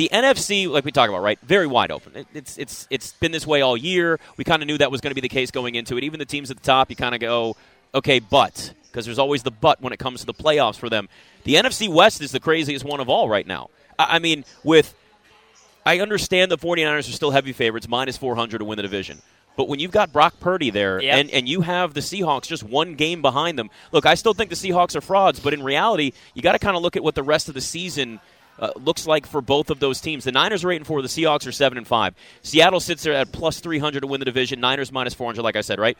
the NFC, like we talk about, right, very wide open. It, it's it's it's been this way all year. We kind of knew that was going to be the case going into it. Even the teams at the top, you kind of go, okay, but because there's always the but when it comes to the playoffs for them. The NFC West is the craziest one of all right now. I, I mean, with I understand the 49ers are still heavy favorites, minus 400 to win the division. But when you've got Brock Purdy there Yep. and, and you have the Seahawks just one game behind them, look, I still think the Seahawks are frauds, but in reality, you got to kind of look at what the rest of the season uh, looks like for both of those teams. The Niners are eight and four, the Seahawks are seven and five. Seattle sits there at plus 300 to win the division. Niners minus 400, like I said, right?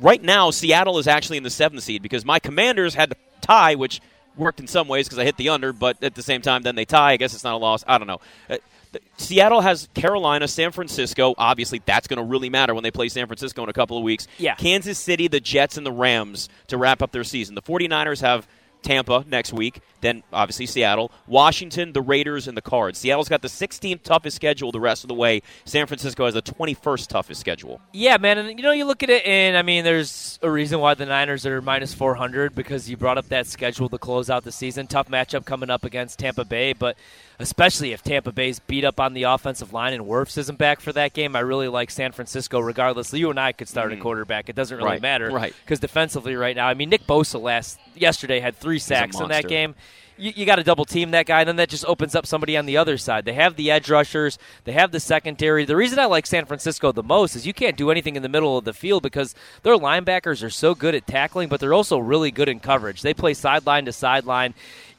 Right now, Seattle is actually in the seventh seed because my Commanders had to tie, which worked in some ways because I hit the under, but at the same time, then they tie. I guess it's not a loss. I don't know. Uh, th- Seattle has Carolina, San Francisco. Obviously, that's going to really matter when they play San Francisco in a couple of weeks. Yeah. Kansas City, the Jets, and the Rams to wrap up their season. The 49ers have Tampa next week, then obviously Seattle, Washington, the Raiders, and the Cards. Seattle's got the 16th toughest schedule the rest of the way. San Francisco has the 21st toughest schedule. Yeah, man, and you know you look at it, and I mean, there's a reason why the Niners are minus 400 because you brought up that schedule to close out the season. Tough matchup coming up against Tampa Bay, but especially if Tampa Bay's beat up on the offensive line and Wirfs isn't back for that game, I really like San Francisco. Regardless, you and I could start a quarterback; it doesn't really Mm-hmm. Right, matter, right. Because defensively, right now, I mean, Nick Bosa last yesterday had three sacks in that game you, you got to double team that guy, and then that just opens up somebody on the other side. They have the edge rushers, they have the secondary. The reason I like San Francisco the most is you can't do anything in the middle of the field because their linebackers are so good at tackling, but they're also really good in coverage. They play sideline to sideline.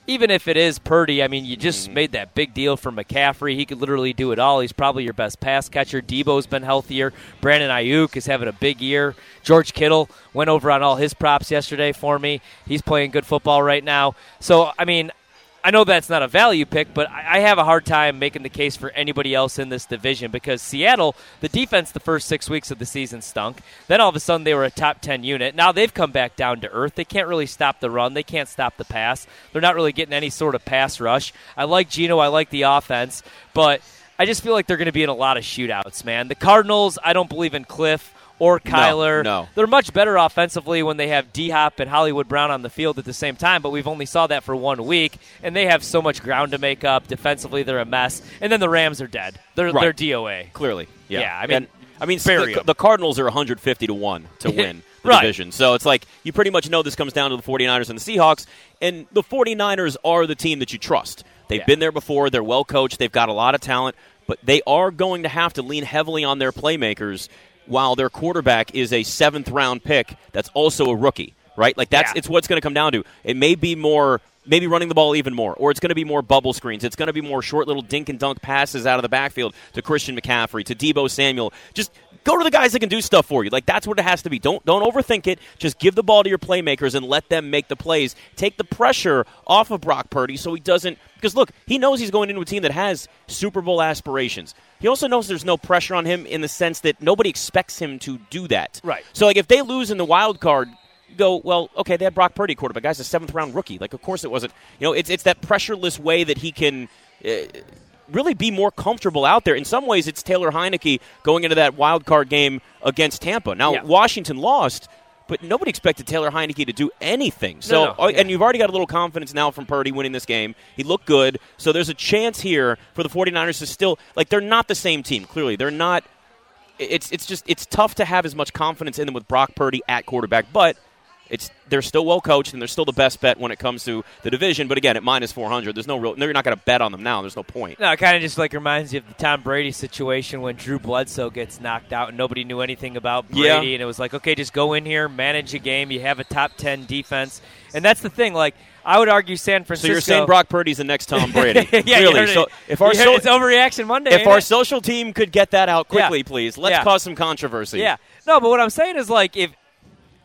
Even if it is Purdy, I mean, you just mm-hmm. made that big deal for McCaffrey. He could literally do it all. He's probably your best pass catcher. Deebo's been healthier. Brandon Aiyuk is having a big year. George Kittle went over on all his props yesterday for me. He's playing good football right now. So, I mean, I know that's not a value pick, but I have a hard time making the case for anybody else in this division because Seattle, the defense the first six weeks of the season stunk. Then all of a sudden they were a top 10 unit. Now they've come back down to earth. They can't really stop the run, they can't stop the pass. They're not really getting any sort of pass rush. I like Gino, I like the offense, but I just feel like they're going to be in a lot of shootouts, man. The Cardinals, I don't believe in Cliff or Kyler. no. They're much better offensively when they have D Hop and Hollywood Brown on the field at the same time, but we've only saw that for one week, and they have so much ground to make up. Defensively, they're a mess. And then the Rams are dead. They're Right. they're DOA. Clearly, yeah. Yeah, I mean, And, I mean, the, the Cardinals are 150 to one to win the Right. division. So it's like you pretty much know this comes down to the 49ers and the Seahawks, and the 49ers are the team that you trust. They've Yeah. been there before. They're well coached. They've got a lot of talent, but they are going to have to lean heavily on their playmakers. While their quarterback is a seventh round pick, that's also a rookie, right? Like that's Yeah. it's what's going to come down to. It may be more maybe running the ball even more, or it's going to be more bubble screens. It's going to be more short little dink and dunk passes out of the backfield to Christian McCaffrey, to Deebo Samuel. Just go to the guys that can do stuff for you. Like that's what it has to be. Don't don't overthink it. Just give the ball to your playmakers and let them make the plays. Take the pressure off of Brock Purdy so he doesn't because look, he knows he's going into a team that has Super Bowl aspirations. He also knows there's no pressure on him in the sense that nobody expects him to do that. Right. So like if they lose in the wild card, go well. Okay, they had Brock Purdy quarterback. Guy's a seventh round rookie. Like of course it wasn't. You know, it's it's that pressureless way that he can. Uh, Really be more comfortable out there. In some ways, it's Taylor Heinicke going into that wild card game against Tampa. Now, Yeah. Washington lost, but nobody expected Taylor Heinicke to do anything. So, no, oh, yeah. and you've already got a little confidence now from Purdy winning this game. He looked good. So there's a chance here for the 49ers to still like they're not the same team. Clearly, they're not it's it's just it's tough to have as much confidence in them with Brock Purdy at quarterback, but it's they're still well coached and they're still the best bet when it comes to the division. But again, at minus four hundred, there's no real. No, you're not going to bet on them now. There's no point. No, it kind of just like reminds you of the Tom Brady situation when Drew Bledsoe gets knocked out and nobody knew anything about Brady, Yeah. and it was like, okay, just go in here, manage a game. You have a top ten defense, and that's the thing. Like I would argue, San Francisco. So you're saying Brock Purdy's the next Tom Brady? yeah, heard So if our so- it's overreaction Monday. if our it? social team could get that out quickly, Yeah. please, let's Yeah. cause some controversy. Yeah. No, but what I'm saying is like if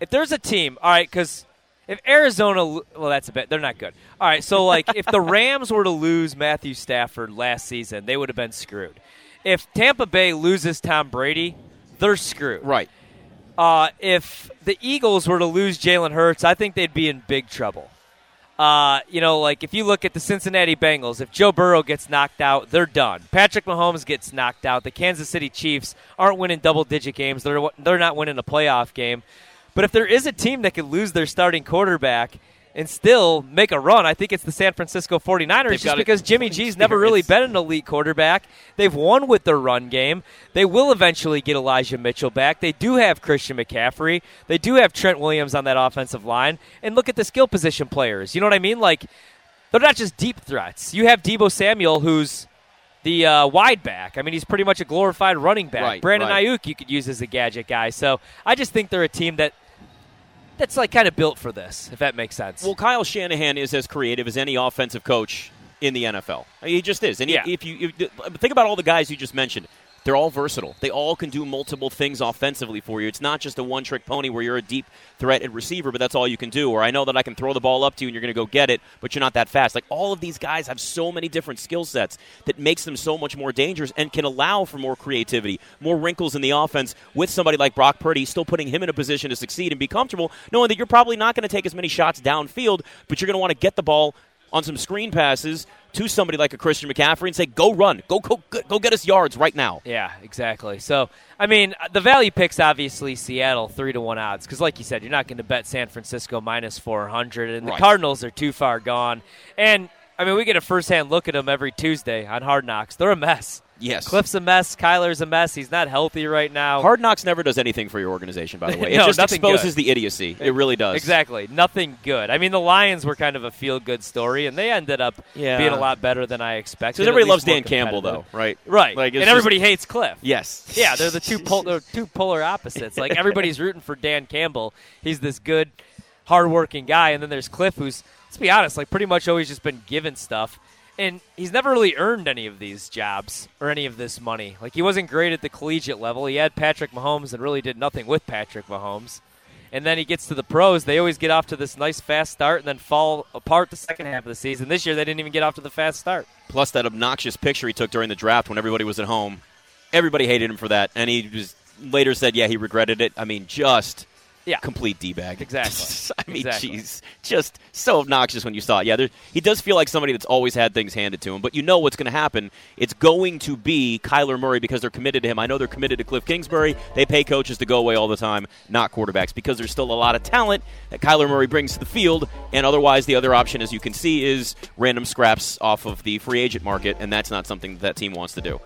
if there's a team, all right, because if Arizona, well, that's a bit. They're not good. All right, so like if the Rams were to lose Matthew Stafford last season, they would have been screwed. If Tampa Bay loses Tom Brady, they're screwed. Right. Uh, if the Eagles were to lose Jalen Hurts, I think they'd be in big trouble. Uh, you know, like if you look at the Cincinnati Bengals, if Joe Burrow gets knocked out, they're done. Patrick Mahomes gets knocked out. The Kansas City Chiefs aren't winning double-digit games. They're they're not winning a playoff game. But if there is a team that could lose their starting quarterback, and still make a run. I think it's the San Francisco 49ers They've just because Jimmy G's never really been an elite quarterback. They've won with their run game. They will eventually get Elijah Mitchell back. They do have Christian McCaffrey. They do have Trent Williams on that offensive line. And look at the skill position players. You know what I mean? Like they're not just deep threats. You have Deebo Samuel who's the uh, wide back. I mean, he's pretty much a glorified running back. Right, Brandon right. Aiyuk you could use as a gadget guy. So I just think they're a team that that's like kind of built for this, if that makes sense. Well, Kyle Shanahan is as creative as any offensive coach in the NFL. I mean, he just is. And he- if you if, think about all the guys you just mentioned, they're all versatile. They all can do multiple things offensively for you. It's not just a one-trick pony where you're a deep threat at receiver, but that's all you can do. Or I know that I can throw the ball up to you and you're going to go get it, but you're not that fast. Like all of these guys have so many different skill sets that makes them so much more dangerous and can allow for more creativity, more wrinkles in the offense with somebody like Brock Purdy, still putting him in a position to succeed and be comfortable, knowing that you're probably not going to take as many shots downfield, but you're going to want to get the ball on some screen passes to somebody like a Christian McCaffrey and say, "Go run, go go go get us yards right now." Yeah, exactly. So, I mean, the value picks obviously Seattle three to one odds because, like you said, you're not going to bet San Francisco minus four hundred, and the Right. Cardinals are too far gone. And I mean, we get a firsthand look at them every Tuesday on Hard Knocks. They're a mess. Yes. Cliff's a mess. Kyler's a mess. He's not healthy right now. Hard Knocks never does anything for your organization, by the way. It No, just nothing exposes good. the idiocy. It really does. Exactly. Nothing good. I mean, the Lions were kind of a feel good story, and they ended up Yeah. being a lot better than I expected. Because everybody loves Dan Campbell, though, right? Right. Like, and just- everybody hates Cliff. Yes. Yeah, they're the two pol- they're two polar opposites. Like everybody's rooting for Dan Campbell. He's this good, hardworking guy, and then there's Cliff, who's let's be honest, like pretty much always just been given stuff, and he's never really earned any of these jobs or any of this money. Like he wasn't great at the collegiate level. He had Patrick Mahomes and really did nothing with Patrick Mahomes. And then he gets to the pros. They always get off to this nice fast start and then fall apart the second half of the season. This year they didn't even get off to the fast start. Plus that obnoxious picture he took during the draft when everybody was at home. Everybody hated him for that, and he was later said, "Yeah, he regretted it." I mean, just Yeah. complete d bag. Exactly. I mean, Exactly. jeez, just so obnoxious when you saw it. Yeah, there, he does feel like somebody that's always had things handed to him, but you know what's going to happen. It's going to be Kyler Murray because they're committed to him. I know they're committed to Cliff Kingsbury. They pay coaches to go away all the time, not quarterbacks, because there's still a lot of talent that Kyler Murray brings to the field. And otherwise, the other option, as you can see, is random scraps off of the free agent market, and that's not something that, that team wants to do.